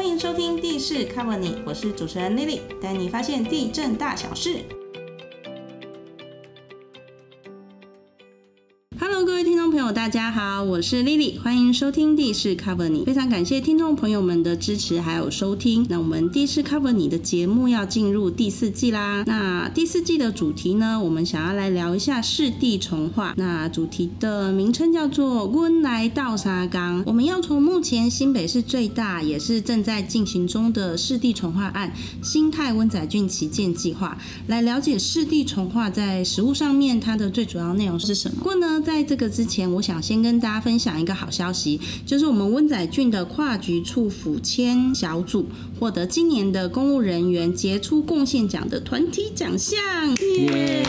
欢迎收听地势 Cover 你，我是主持人 Lily，带你发现地震大小事。大家好，我是 Lily，欢迎收听地势 Cover 你。非常感谢听众朋友们的支持还有收听。那我们地势 Cover 你的节目要进入第四季啦。那第四季的主题呢，我们想要来聊一下市地重化。那主题的名称叫做“温来倒沙冈”。我们要从目前新北市最大也是正在进行中的市地重化案——新泰温仔郡旗舰计划，来了解市地重化在实务上面它的最主要内容是什么。不过呢，在这个之前，我想先跟大家分享一个好消息，就是我们温仔郡的跨局处府签小组获得今年的公务人员杰出贡献奖的团体奖项，耶！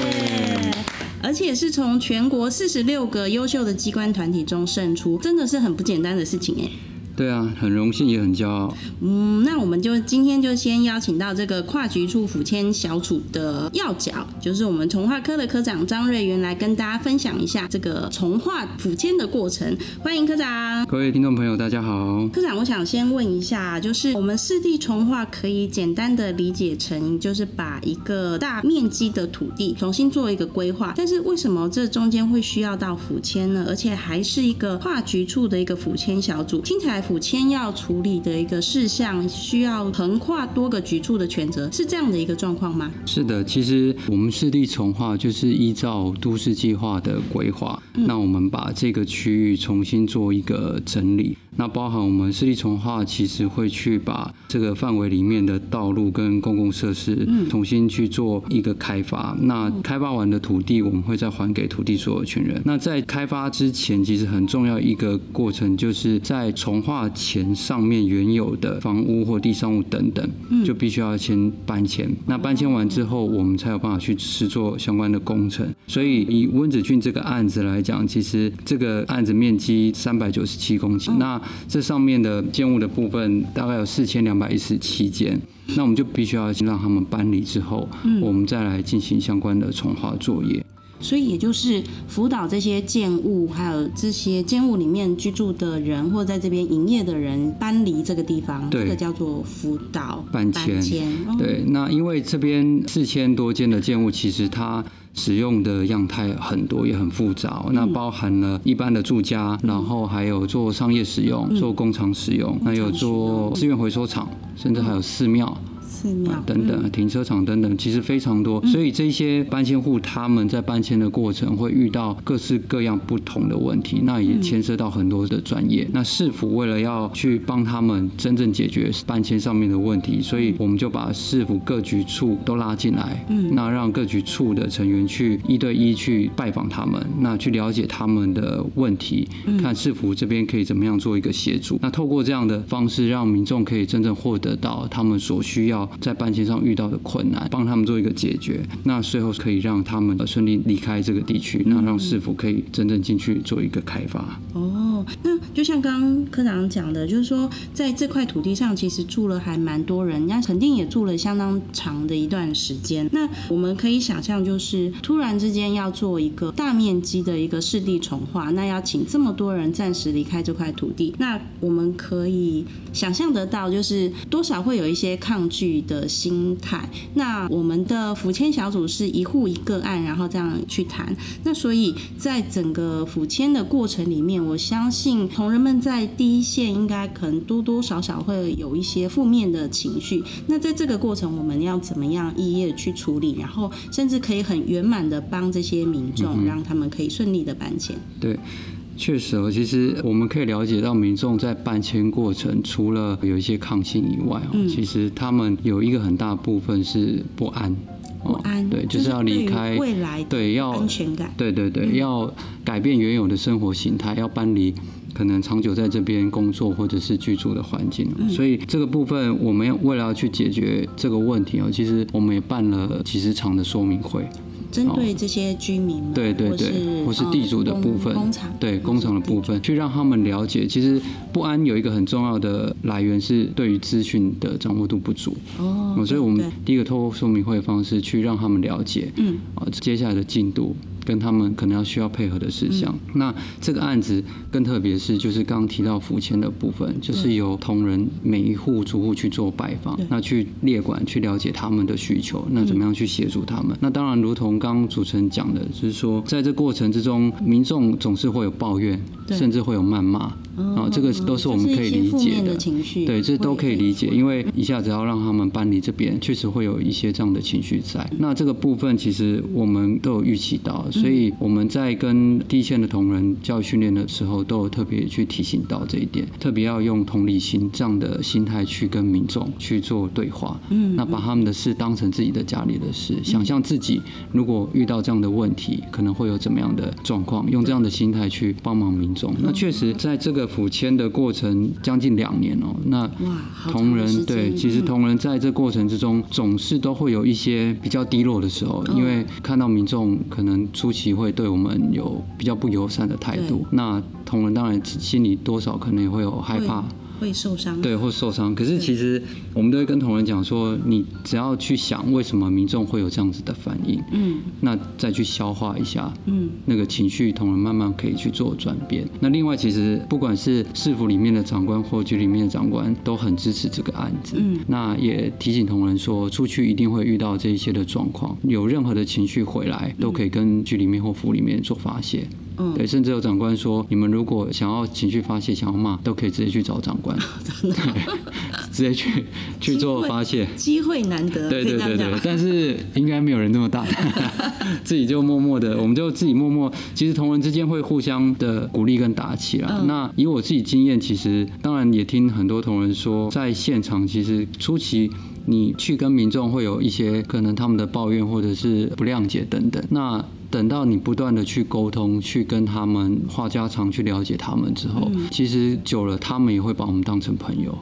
而且是从全国四十六个优秀的机关团体中胜出，真的是很不简单的事情哎。对啊，很荣幸也很骄傲。嗯，那我们就今天就先邀请到这个跨局处府迁小组的要角，就是我们从化科的科长张瑞元来跟大家分享一下这个从化府迁的过程。欢迎科长。各位听众朋友，大家好。科长，我想先问一下，就是我们四地从化可以简单的理解成，就是把一个大面积的土地重新做一个规划，但是为什么这中间会需要到府签呢？而且还是一个跨局处的一个府签小组，听起来。府签要处理的一个事项，需要横跨多个局处的权责，是这样的一个状况吗？是的，其实我们市地重划就是依照都市计划的规划，那我们把这个区域重新做一个整理。那包含我们市地重划，其实会去把这个范围里面的道路跟公共设施重新去做一个开发。那开发完的土地，我们会再还给土地所有权人。那在开发之前，其实很重要一个过程，就是在重划前上面原有的房屋或地上物等等，就必须要先搬迁。那搬迁完之后，我们才有办法去施做相关的工程。所以以温子俊这个案子来讲，其实这个案子面积三百九十七公顷，那这上面的建物的部分大概有四千两百一十七间，那我们就必须要先让他们搬离之后，我们再来进行相关的重划作业。所以也就是辅导这些建物，还有这些建物里面居住的人，或者在这边营业的人搬离这个地方，这个叫做辅导搬迁。对，那因为这边四千多间的建物，其实它。使用的样态很多，也很复杂。那包含了一般的住家，然后还有做商业使用、做工厂使用，还有做资源回收厂，甚至还有寺庙。等等，停车场等等，其实非常多。所以这些搬迁户他们在搬迁的过程会遇到各式各样不同的问题，那也牵涉到很多的专业。那市府为了要去帮他们真正解决搬迁上面的问题，所以我们就把市府各局处都拉进来，嗯，那让各局处的成员去一对一去拜访他们，那去了解他们的问题，看市府这边可以怎么样做一个协助。那透过这样的方式，让民众可以真正获得到他们所需要。在搬迁上遇到的困难，帮他们做一个解决，那最后可以让他们顺利离开这个地区，那让市府可以真正进去做一个开发。哦，那就像刚刚科长讲的，就是说在这块土地上，其实住了还蛮多人，人家肯定也住了相当长的一段时间。那我们可以想象，就是突然之间要做一个大面积的一个湿地重化，那要请这么多人暂时离开这块土地，那我们可以想象得到，就是多少会有一些抗拒。的心态，那我们的府签小组是一户一个案，然后这样去谈。那所以在整个府签的过程里面，我相信同仁们在第一线应该可能多多少少会有一些负面的情绪。那在这个过程，我们要怎么样一一的去处理，然后甚至可以很圆满的帮这些民众，让他们可以顺利的搬迁。对。确实哦，其实我们可以了解到，民众在搬迁过程，除了有一些抗性以外哦，其实他们有一个很大部分是不安，不安，对，就是要离开未来，对，要安全感，对对对，要改变原有的生活形态，要搬离可能长久在这边工作或者是居住的环境。所以这个部分，我们要为了要去解决这个问题哦，其实我们也办了几十场的说明会。针对这些居民，对对对，或是地主的部分，工厂，对工厂的部分，去让他们了解，其实不安有一个很重要的来源是对于资讯的掌握度不足。哦，所以我们第一个透过说明会的方式去让他们了解，嗯，啊，接下来的进度。跟他们可能要需要配合的事项。那这个案子更特别是，就是刚刚提到福签的部分，就是由同仁每一户住户去做拜访，那去列管去了解他们的需求，那怎么样去协助他们？那当然，如同刚刚主持人讲的，就是说在这过程之中，民众总是会有抱怨，甚至会有谩骂。啊，这个都是我们可以理解的情绪，对，这都可以理解，因为一下子要让他们搬离这边，确实会有一些这样的情绪在。那这个部分其实我们都有预期到，所以我们在跟第一线的同仁教育训练的时候，都有特别去提醒到这一点，特别要用同理心这样的心态去跟民众去做对话。嗯，那把他们的事当成自己的家里的事，想象自己如果遇到这样的问题，可能会有怎么样的状况，用这样的心态去帮忙民众。那确实在这个。府签的过程将近两年哦，那同仁对，其实同仁在这过程之中总是都会有一些比较低落的时候，因为看到民众可能初期会对我们有比较不友善的态度，那同仁当然心里多少可能也会有害怕。会受伤，对，会受伤。可是其实我们都会跟同仁讲说，你只要去想为什么民众会有这样子的反应，嗯，那再去消化一下，嗯，那个情绪，同仁慢慢可以去做转变。那另外，其实不管是市府里面的长官或局里面的长官，都很支持这个案子，嗯，那也提醒同仁说，出去一定会遇到这一些的状况，有任何的情绪回来，都可以跟局里面或府里面做发泄。对，甚至有长官说，你们如果想要情绪发泄、想要骂，都可以直接去找长官，对，直接去去做发泄。机会难得，对对对对，但是应该没有人那么大胆，自己就默默的，我们就自己默默。其实同仁之间会互相的鼓励跟打气啦。那以我自己经验，其实当然也听很多同仁说，在现场其实初期你去跟民众会有一些可能他们的抱怨或者是不谅解等等，那。等到你不断的去沟通，去跟他们话家常，去了解他们之后，其实久了，他们也会把我们当成朋友。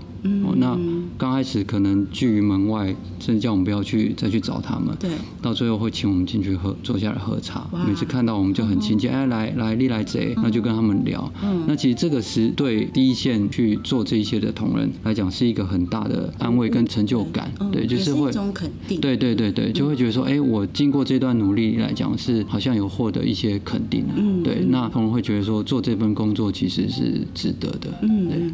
哦，那刚开始可能拒于门外，甚至叫我们不要去再去找他们。对，到最后会请我们进去喝，坐下来喝茶。每次看到我们就很亲切，哎，来来，历来贼，那就跟他们聊。嗯，那其实这个是对第一线去做这一些的同仁来讲，是一个很大的安慰跟成就感。对，就是会一种肯定。对对对对，就会觉得说，哎，我经过这段努力来讲，是好像有获得一些肯定的。嗯，对，那同仁会觉得说，做这份工作其实是值得的。嗯，对。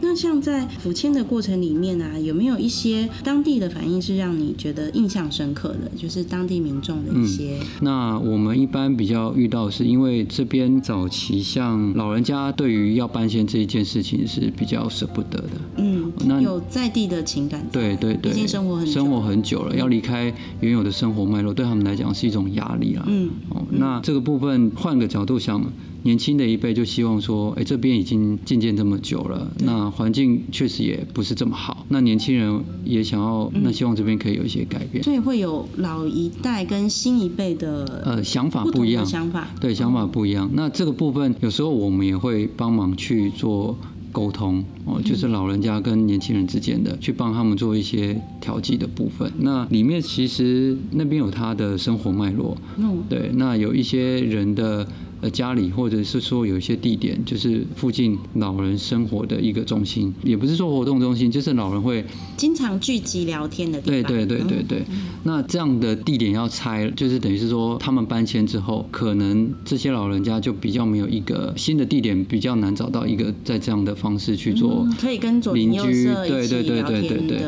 那像在福签的过程里面啊，有没有一些当地的反应是让你觉得印象深刻的？就是当地民众的一些。那我们一般比较遇到，是因为这边早期像老人家对于要搬迁这一件事情是比较舍不得的。嗯，那有在地的情感。对对对，已经生活很生活很久了，要离开原有的生活脉络，对他们来讲是一种压力啊。嗯，哦，那这个部分换个角度想。年轻的一辈就希望说，哎，这边已经进建这么久了，那环境确实也不是这么好。那年轻人也想要，那希望这边可以有一些改变。所以会有老一代跟新一辈的呃想法不一样，想法对想法不一样。那这个部分有时候我们也会帮忙去做沟通哦，就是老人家跟年轻人之间的，去帮他们做一些调剂的部分。那里面其实那边有他的生活脉络，嗯，对，那有一些人的。呃，家里或者是说有一些地点，就是附近老人生活的一个中心，也不是说活动中心，就是老人会经常聚集聊天的地方。对对对对对。那这样的地点要拆，就是等于是说他们搬迁之后，可能这些老人家就比较没有一个新的地点，比较难找到一个在这样的方式去做可以跟邻居对对对对对。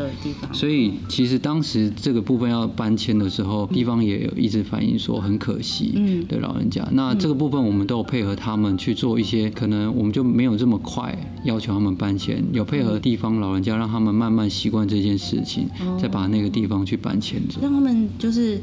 所以其实当时这个部分要搬迁的时候，地方也有一直反映说很可惜，嗯，对老人家。那这个部分。我们都有配合他们去做一些，可能我们就没有这么快要求他们搬迁，有配合地方老人家，让他们慢慢习惯这件事情，再把那个地方去搬迁走。让他们就是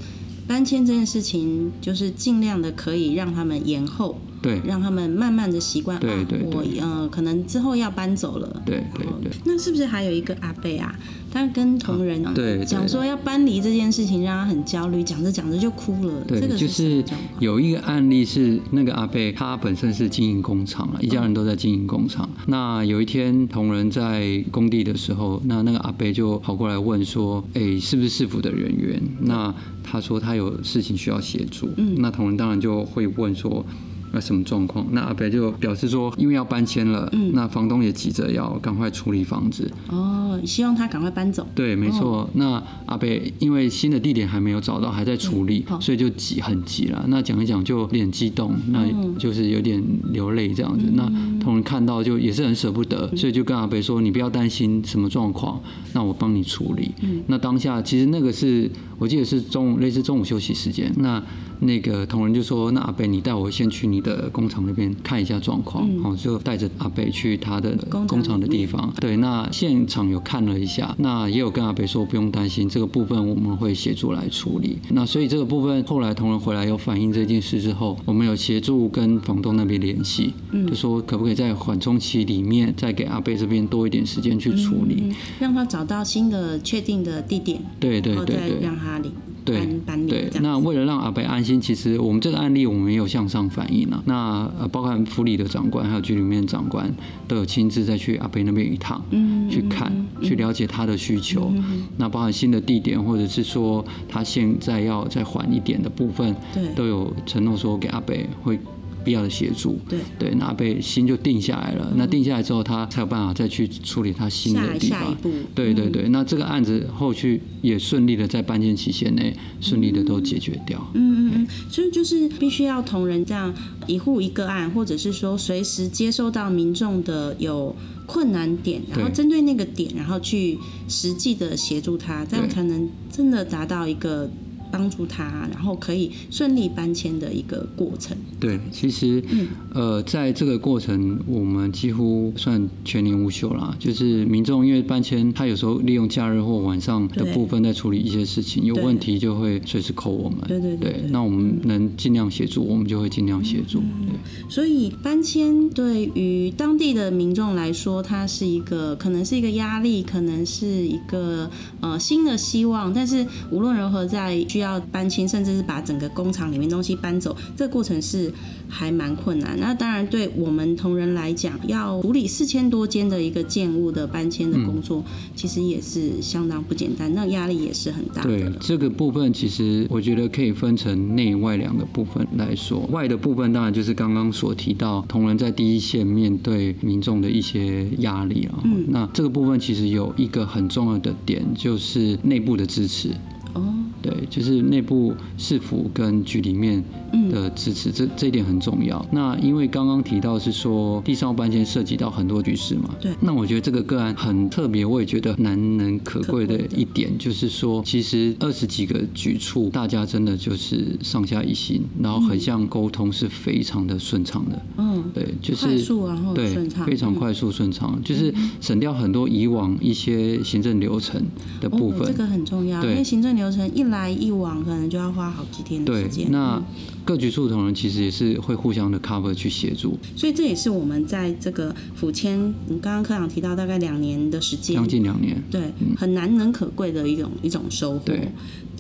搬迁这件事情，就是尽量的可以让他们延后。对，让他们慢慢的习惯。对对我呃，可能之后要搬走了。对对对。那是不是还有一个阿贝啊？他跟同仁对讲说要搬离这件事情，让他很焦虑，讲着讲着就哭了。对，就是有一个案例是那个阿贝，他本身是经营工厂了，一家人都在经营工厂。那有一天同仁在工地的时候，那那个阿贝就跑过来问说：“哎，是不是市府的人员？”那他说他有事情需要协助。嗯。那同仁当然就会问说。那什么状况？那阿北就表示说，因为要搬迁了，嗯那房东也急着要赶快处理房子。哦，希望他赶快搬走。对，没错。那阿北因为新的地点还没有找到，还在处理嗯，所以就急很急了。那讲一讲就有点激动，那嗯就是有点流泪这样子。那同仁看到就也是很舍不嗯得，所以就跟阿北说：“你不要担心什么状况，那我帮你处理。”嗯那当下其实那个是我记得是中午类似中午休息时间，那那个同仁就说：“那阿北，你带我先去你的工厂那边看一下状况。”好，就带着阿北去他的嗯工厂的地方。对，那现场有看了一下，那也有跟阿北说不用担心，这个部分我们会协助来处理。那所以这个部分后来同仁回来有反映这件事之后，我们有协助跟房东那边联系，嗯就说可不可以在缓冲期里面再给阿北这边多一点时间去处理。嗯，让他找到新的确定的地点，对对对对。让他搬搬离对这，样。那为了让阿北安心，其实我们这个案例我们也有向上反映了。那呃，包含府里的长官还有局里面的长官都有亲自再去阿北那边一趟，嗯去看、去了解他的需求。那包含新的地点，或者是说他现在要再缓一点的部分，对都有承诺说给阿北会必要的协助。对。对，那阿北心就定下来了。那定下来之后，他才有办法再去处理他新的下地方。下一步，对对对，那这个案子后续也顺利的在搬迁期限内顺利的都解决掉。嗯嗯嗯，所以就是必须要同仁这样一户一个案，或者是说随时接收到民众的有困难点，然后对针对那个点，然后去实际的协助他，这样才能真的达到一个帮助他，然后可以顺利搬迁的一个过程。对，其实、嗯呃，在这个过程，我们几乎算全年无休啦。就是民众因为搬迁，他有时候利用假日或晚上的部分在处理一些事情，有问题就会随时扣我们。对对对对那我们能尽量协助，我们就会尽量协助。嗯对。所以搬迁对于当地的民众来说，它是一个可能是一个压力，可能是一个呃新的希望。但是无论如何，在需要搬迁，甚至是把整个工厂里面东西搬走，这个过程是还蛮困难。那当然，对我们同仁来讲，要处理四千多间的一个建物的搬迁的工作，其实也是相当不简单，那压力也是很大的。对这个部分，其实我觉得可以分成内外两个部分来说。外的部分当然就是刚刚所提到，同仁在第一线面对民众的一些压力啊。嗯那这个部分其实有一个很重要的点，就是内部的支持。对，就是内部市府跟局里面的支持，这这一点很重要。那因为刚刚提到是说地上搬迁涉及到很多局势嘛，对那我觉得这个个案很特别，我也觉得难能可贵的一点就是说，其实二十几个局处，大家真的就是上下一心，然后横向沟通是非常的顺畅的。嗯，对，就是快速然后对顺畅，嗯非常快速顺畅，就是省掉很多以往一些行政流程的部哦，分。这个很重要，因为行政流程一来一往，可能就要花好几天的时间。，那嗯各局处同仁其实也是会互相的 cover 去协助，所以这也是我们在这个府签，你刚刚科长提到大概两年的时间将，近两年。对，很难能可贵的一种一种收获。对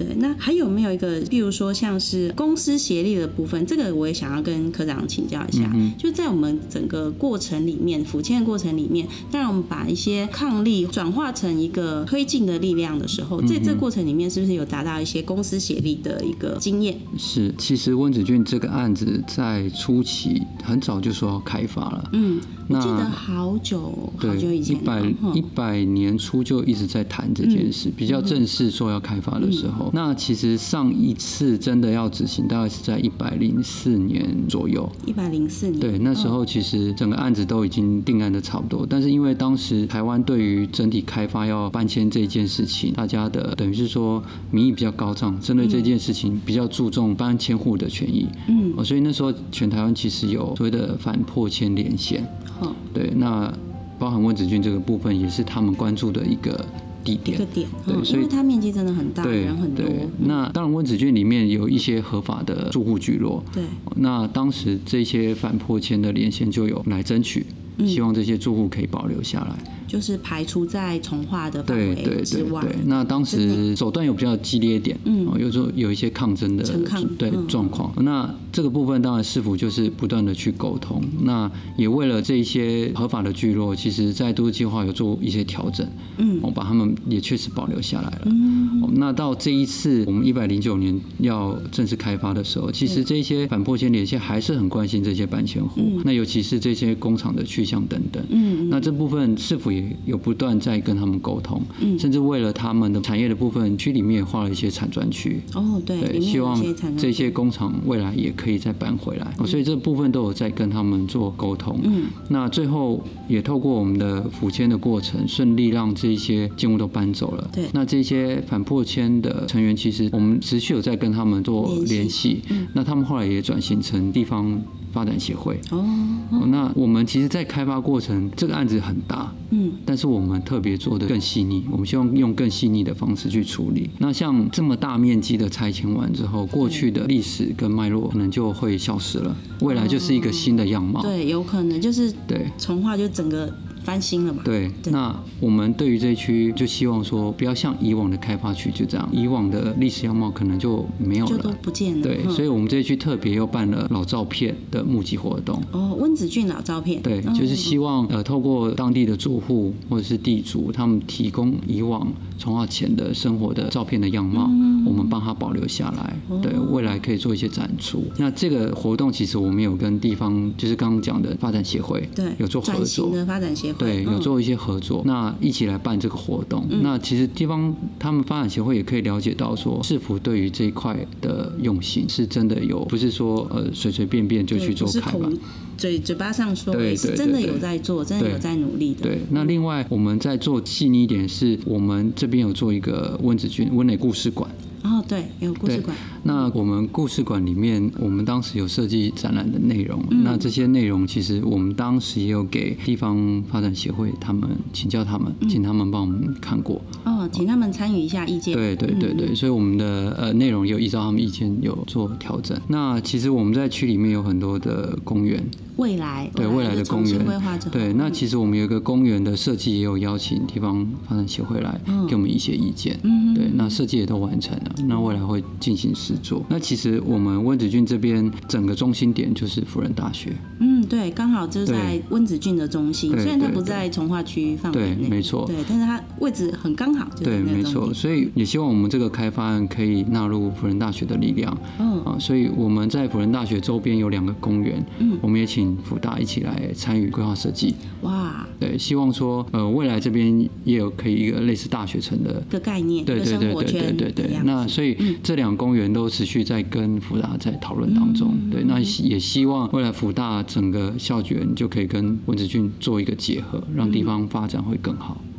对，那还有没有一个，比如说像是公司协力的部分，这个我也想要跟科长请教一下。嗯就在我们整个过程里面，府签的过程里面，当然我们把一些抗力转化成一个推进的力量的时嗯候，在这过程里面，是不是有达到一些公司协力的一个经验？是，其实温子俊这个案子在初期很早就说要开发了，嗯，我那记得好久好，久以前，一百嗯一百年初就一直在谈这件事，比较正式说要开发的时候，那其实上一次真的要执行，大概是在一百零四年左右。一百零四年，对，那时候其实整个案子都已经定案的差不多，但是因为当时台湾对于整体开发要搬迁这件事情，大家的等于是说民意比较高涨，针对这件事情比较注重搬迁户的权益，嗯，哦，所以那时候全台湾其实有所谓的反破迁连线，好。对，那包含温子俊这个部分也是他们关注的一个地一点个。点，嗯，对所以因为它面积真的很大，对人很多，那当然温子俊里面有一些合法的住户聚落，对，那当时这些反破迁的连线就有来争取，希望这些住户可以保留下来。就是排除在从化的范围对对之外。对对，那当时手段有比较激烈一点，嗯哦，有时候有一些抗争的抗对嗯状况。那这个部分当然市府就是不断的去沟通，那也为了这一些合法的聚落，其实在都市计划有做一些调整，嗯我把他们也确实保留下来了。嗯哦那到这一次我们一百零九年要正式开发的时候，其实这些反破迁连线还是很关心这些搬迁户，那尤其是这些工厂的去向等等。嗯那这部分市府也有不断在跟他们沟通，嗯甚至为了他们的产业的部分，区里面也划了一些产专区。哦，对，对，希望这些工厂未来也可以再搬回来，哦所以这部分都有在跟他们做沟通。嗯，那最后也透过我们的府迁的过程，顺利让这些建物都搬走了。对那这些反破迁的成员，其实我们持续有在跟他们做联系联系。那他们后来也转型成地方发展协会。哦，哦，那我们其实，在开发过程，这个案子很大，嗯，但是我们特别做的更细腻，我们希望用更细腻的方式去处理。那像这么大面积的拆迁完之后，过去的历史跟脉络可能就会消失了，未来就是一个新的样貌。对，有可能就是对从化就整个翻新了嘛。对，对那我们对于这一区就希望说，不要像以往的开发区就这样，以往的历史样貌可能就没有就都了。不见了。对，嗯所以我们这一区特别又办了老照片的募集活动。哦，温子俊老照片。对，嗯就是希望呃，透过当地的住户或者是地主，他们提供以往从化前的生活的照片的样貌，嗯我们帮他保留下来，哦对未来可以做一些展出。那这个活动其实我们有跟地方，就是刚刚讲的发展协会，对有做合作。的发展协会。对，有嗯做一些合作，那一起来办这个活动。那其实地方他们发展协会也可以了解到说，市府对于这一块的用心是真的有，不是说呃随随便便就去做开发不是口。嘴嘴巴上说，是真的有在做，真的有在努力的。对，那另外我们在做细腻一点，是我们这边有做一个温子君温磊故事馆。哦，对，有故事对馆。那我们故事馆里面，我们当时有设计展览的内容。嗯那这些内容其实我们当时也有给地方发展协会他们请教他们，请他们帮我们看过。哦，请他们参与一下意见。对对对对，所以我们的呃内容有依照他们意见有做调整。那其实我们在区里面有很多的公园，未来对未来的公园。规划对，那其实我们有一个公园的设计，也有邀请地方发展协会来嗯。给我们一些意见。嗯对，那设计也都完成了，那未来会进行试做。那其实我们温子俊这边整个中心点就是辅仁大学，嗯，对，刚好就是在温子俊的中心，虽然它对对。不在从化区范围对内，没错。对，但是它位置很刚好，就对，没错。所以也希望我们这个开发案可以纳入辅仁大学的力量。嗯。啊，所以我们在辅仁大学周边有两个公园，嗯。我们也请辅大一起来参与规划设计。哇，对，希望说呃未来这边也有可以一个类似大学城的的概念，对对对对对对那所以这两公园都持续在跟福大在讨论当中。嗯对，那也希望未来福大整个校园就可以跟文子俊做一个结合，让地方发展会更好。嗯，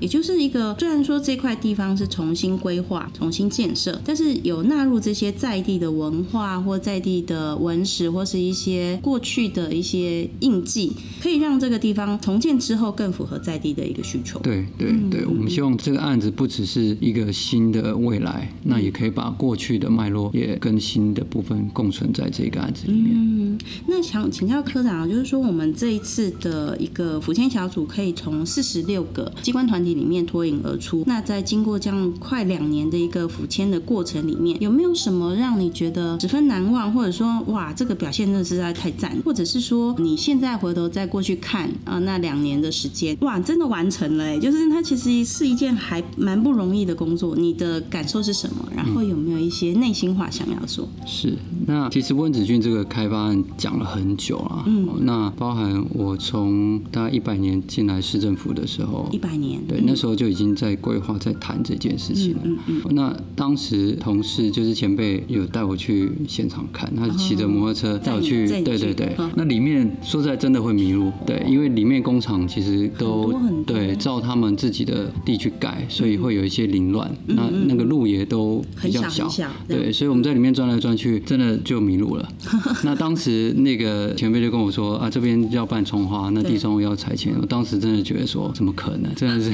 也就是一个，虽然说这块地方是重新规划、重新建设，但是有纳入这些在地的文化或在地的文史，或是一些过去的一些印记，可以让这个地方重建之后更符合在地的一个需求。对对嗯对，我们希望这个案子不只是一个新的未来，那也可以把过去的脉络也跟新的部分共存在这个案子里面。嗯，那想请教科长啊，就是说我们这一次的一个福签小组可以从四十六个机关团体里面脱颖而出。那在经过这样快两年的一个福签的过程里面，有没有什么让你觉得十分难忘，或者说哇这个表现真的实在太赞，或者是说你现在回头再过去看啊、那两年的时间，哇真的完成了哎，就是它其实是一件还蛮不容易的工作。你的感受是什么？然后有没有一些内心话想要说？是，那其实温子俊这个开发案讲了很久啊，嗯，那包含我从大概一百年进来市政府的时候一，百年，对，那时候就已经在规划、在谈这件事情了。嗯嗯那当时同事就是前辈有带我去现场看，他骑着摩托车带我去，对对对。嗯。那里面说实在真的会迷路，对，因为里面工厂其实都对照他们自己的地去盖，所以会有一些凌乱。那那个路也都比较嗯很小很小对，所以我们在里面转来转去，真的就迷路了。那当时时那个前辈就跟我说啊，这边要办葱花，那地中要拆迁。我当时真的觉得说，怎么可能？真的是，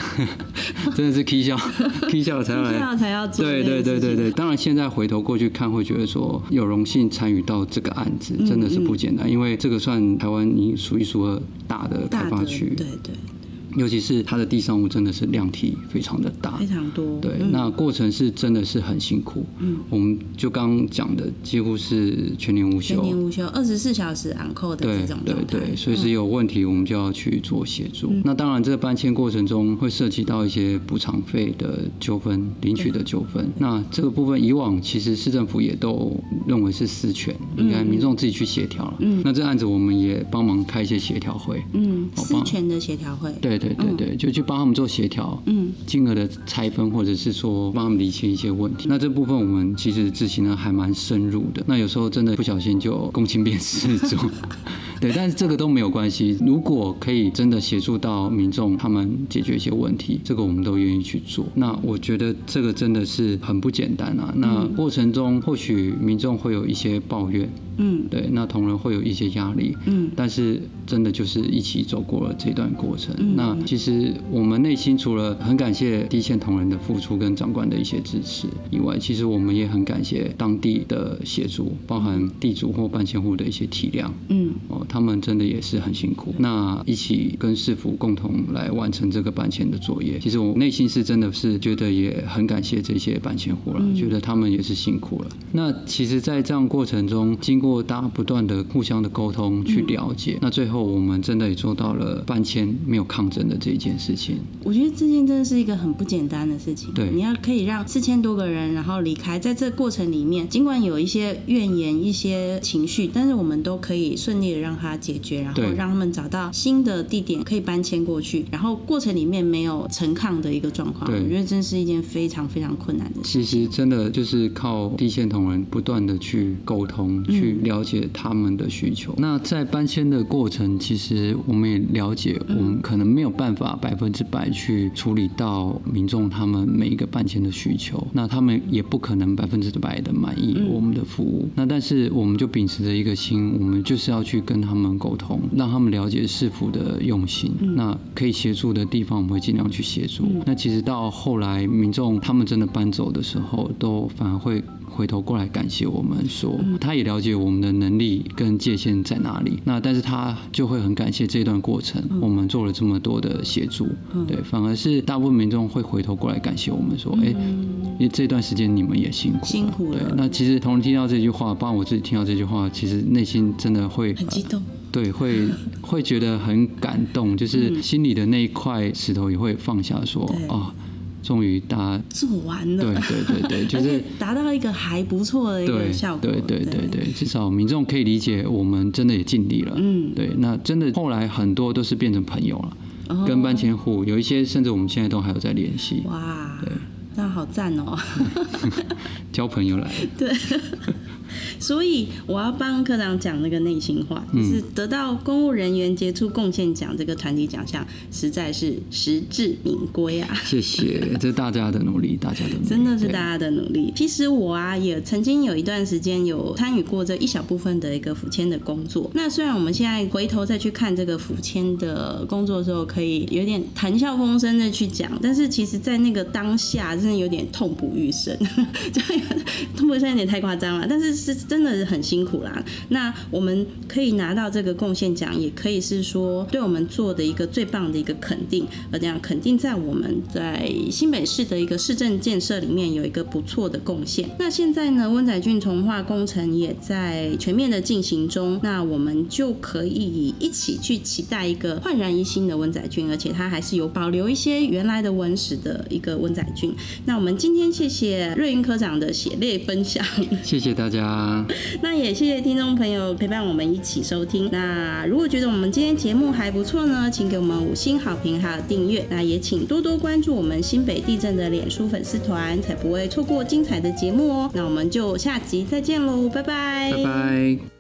真的是 K 笑，K 笑才要来，才要做。对对对对对。当然现在回头过去看，会觉得说有荣幸参与到这个案子，真的是不简单，因为这个算台湾你数一数二大的开发区。对对。尤其是它的地上物真的是量体非常的大，非常多。对，那过程是真的是很辛苦。嗯，我们就刚讲的，几乎是全年无休，全年无休，二十四小时昂扣的这种对对对，随时有问题我们就要去做协助。那当然，这个搬迁过程中会涉及到一些补偿费的纠纷、领取的纠纷。那这个部分以往其实市政府也都认为是私权，应该民众自己去协调了。嗯，那这案子我们也帮忙开一些协调会。嗯，私权的协调会。对。对对对，就去帮他们做协调，嗯，金额的拆分，或者是说帮他们理清一些问题。那这部分我们其实执行的还蛮深入的。那有时候真的不小心就公亲变事做。对，但是这个都没有关系。如果可以真的协助到民众，他们解决一些问题，这个我们都愿意去做。那我觉得这个真的是很不简单啊。那过程中或许民众会有一些抱怨。嗯，对，那同仁会有一些压力，嗯，但是真的就是一起走过了这段过程。那其实我们内心除了很感谢一线同仁的付出跟长官的一些支持以外，其实我们也很感谢当地的协助，包含地主或搬迁户的一些体谅，嗯，哦，他们真的也是很辛苦。那一起跟市府共同来完成这个搬迁的作业，其实我内心是真的是觉得也很感谢这些搬迁户了，觉得他们也是辛苦了。那其实，在这样过程中，经过大家不断的互相的沟通去了解，那最后我们真的也做到了搬迁没有抗争的这一件事情。我觉得这件真的是一个很不简单的事情。对，你要可以让四千多个人然后离开，在这过程里面，尽管有一些怨言、一些情绪，但是我们都可以顺利的让它解决，然后让他们找到新的地点可以搬迁过去，然后过程里面没有陈抗的一个状况。对，我觉得真是一件非常非常困难的事情。其实真的就是靠地线同仁不断的去沟通，去了解。他们的需求。那在搬迁的过程，其实我们也了解，我们可能没有办法百分之百去处理到民众他们每一个搬迁的需求。那他们也不可能百分之百的满意我们的服务。那但是我们就秉持着一个心，我们就是要去跟他们沟通，让他们了解市府的用心。那可以协助的地方，我们会尽量去协助。那其实到后来，民众他们真的搬走的时候，都反而会。回头过来感谢我们，说他也了解我们的能力跟界限在哪里。那但是他就会很感谢这段过程，我们做了这么多的协助。对，反而是大部分民众会回头过来感谢我们，说：“哎，因为这段时间你们也辛苦，辛苦了。”对，那其实同仁听到这句话，包括我自己听到这句话，其实内心真的会很激动。对，会 会觉得很感动，就是心里的那一块石头也会放下，说：“啊。”终于达做完了，对对对对，就是达到一个还不错的一个效果。对对对对，至少民众可以理解，我们真的也尽力了。嗯，对，那真的后来很多都是变成朋友了，跟搬迁户有一些，甚至我们现在都还有在联系。哇，对，那好赞哦，交朋友来。对。所以我要帮科长讲那个内心话，就是得到公务人员杰出贡献奖这个团体奖项，实在是实至名归啊！谢谢，这是大家的努力，大家的努力，真的是大家的努力。其实我啊，也曾经有一段时间有参与过这一小部分的一个府签的工作。那虽然我们现在回头再去看这个府签的工作的时候，可以有点谈笑风生的去讲，但是其实在那个当下，真的有点痛不欲生，痛不欲生有点太夸张了，但是。是真的是很辛苦啦。那我们可以拿到这个贡献奖，也可以是说对我们做的一个最棒的一个肯定，而这样肯定在我们在新北市的一个市政建设里面有一个不错的贡献。那现在呢，温仔郡重化工程也在全面的进行中，那我们就可以一起去期待一个焕然一新的温仔郡，而且它还是有保留一些原来的文史的一个温仔郡。那我们今天谢谢瑞云科长的血泪分享，谢谢大家。那也谢谢听众朋友陪伴我们一起收听。那如果觉得我们今天节目还不错呢，请给我们五星好评还有订阅。那也请多多关注我们新北地震的脸书粉丝团，才不会错过精彩的节目哦。那我们就下集再见喽，拜拜，拜拜。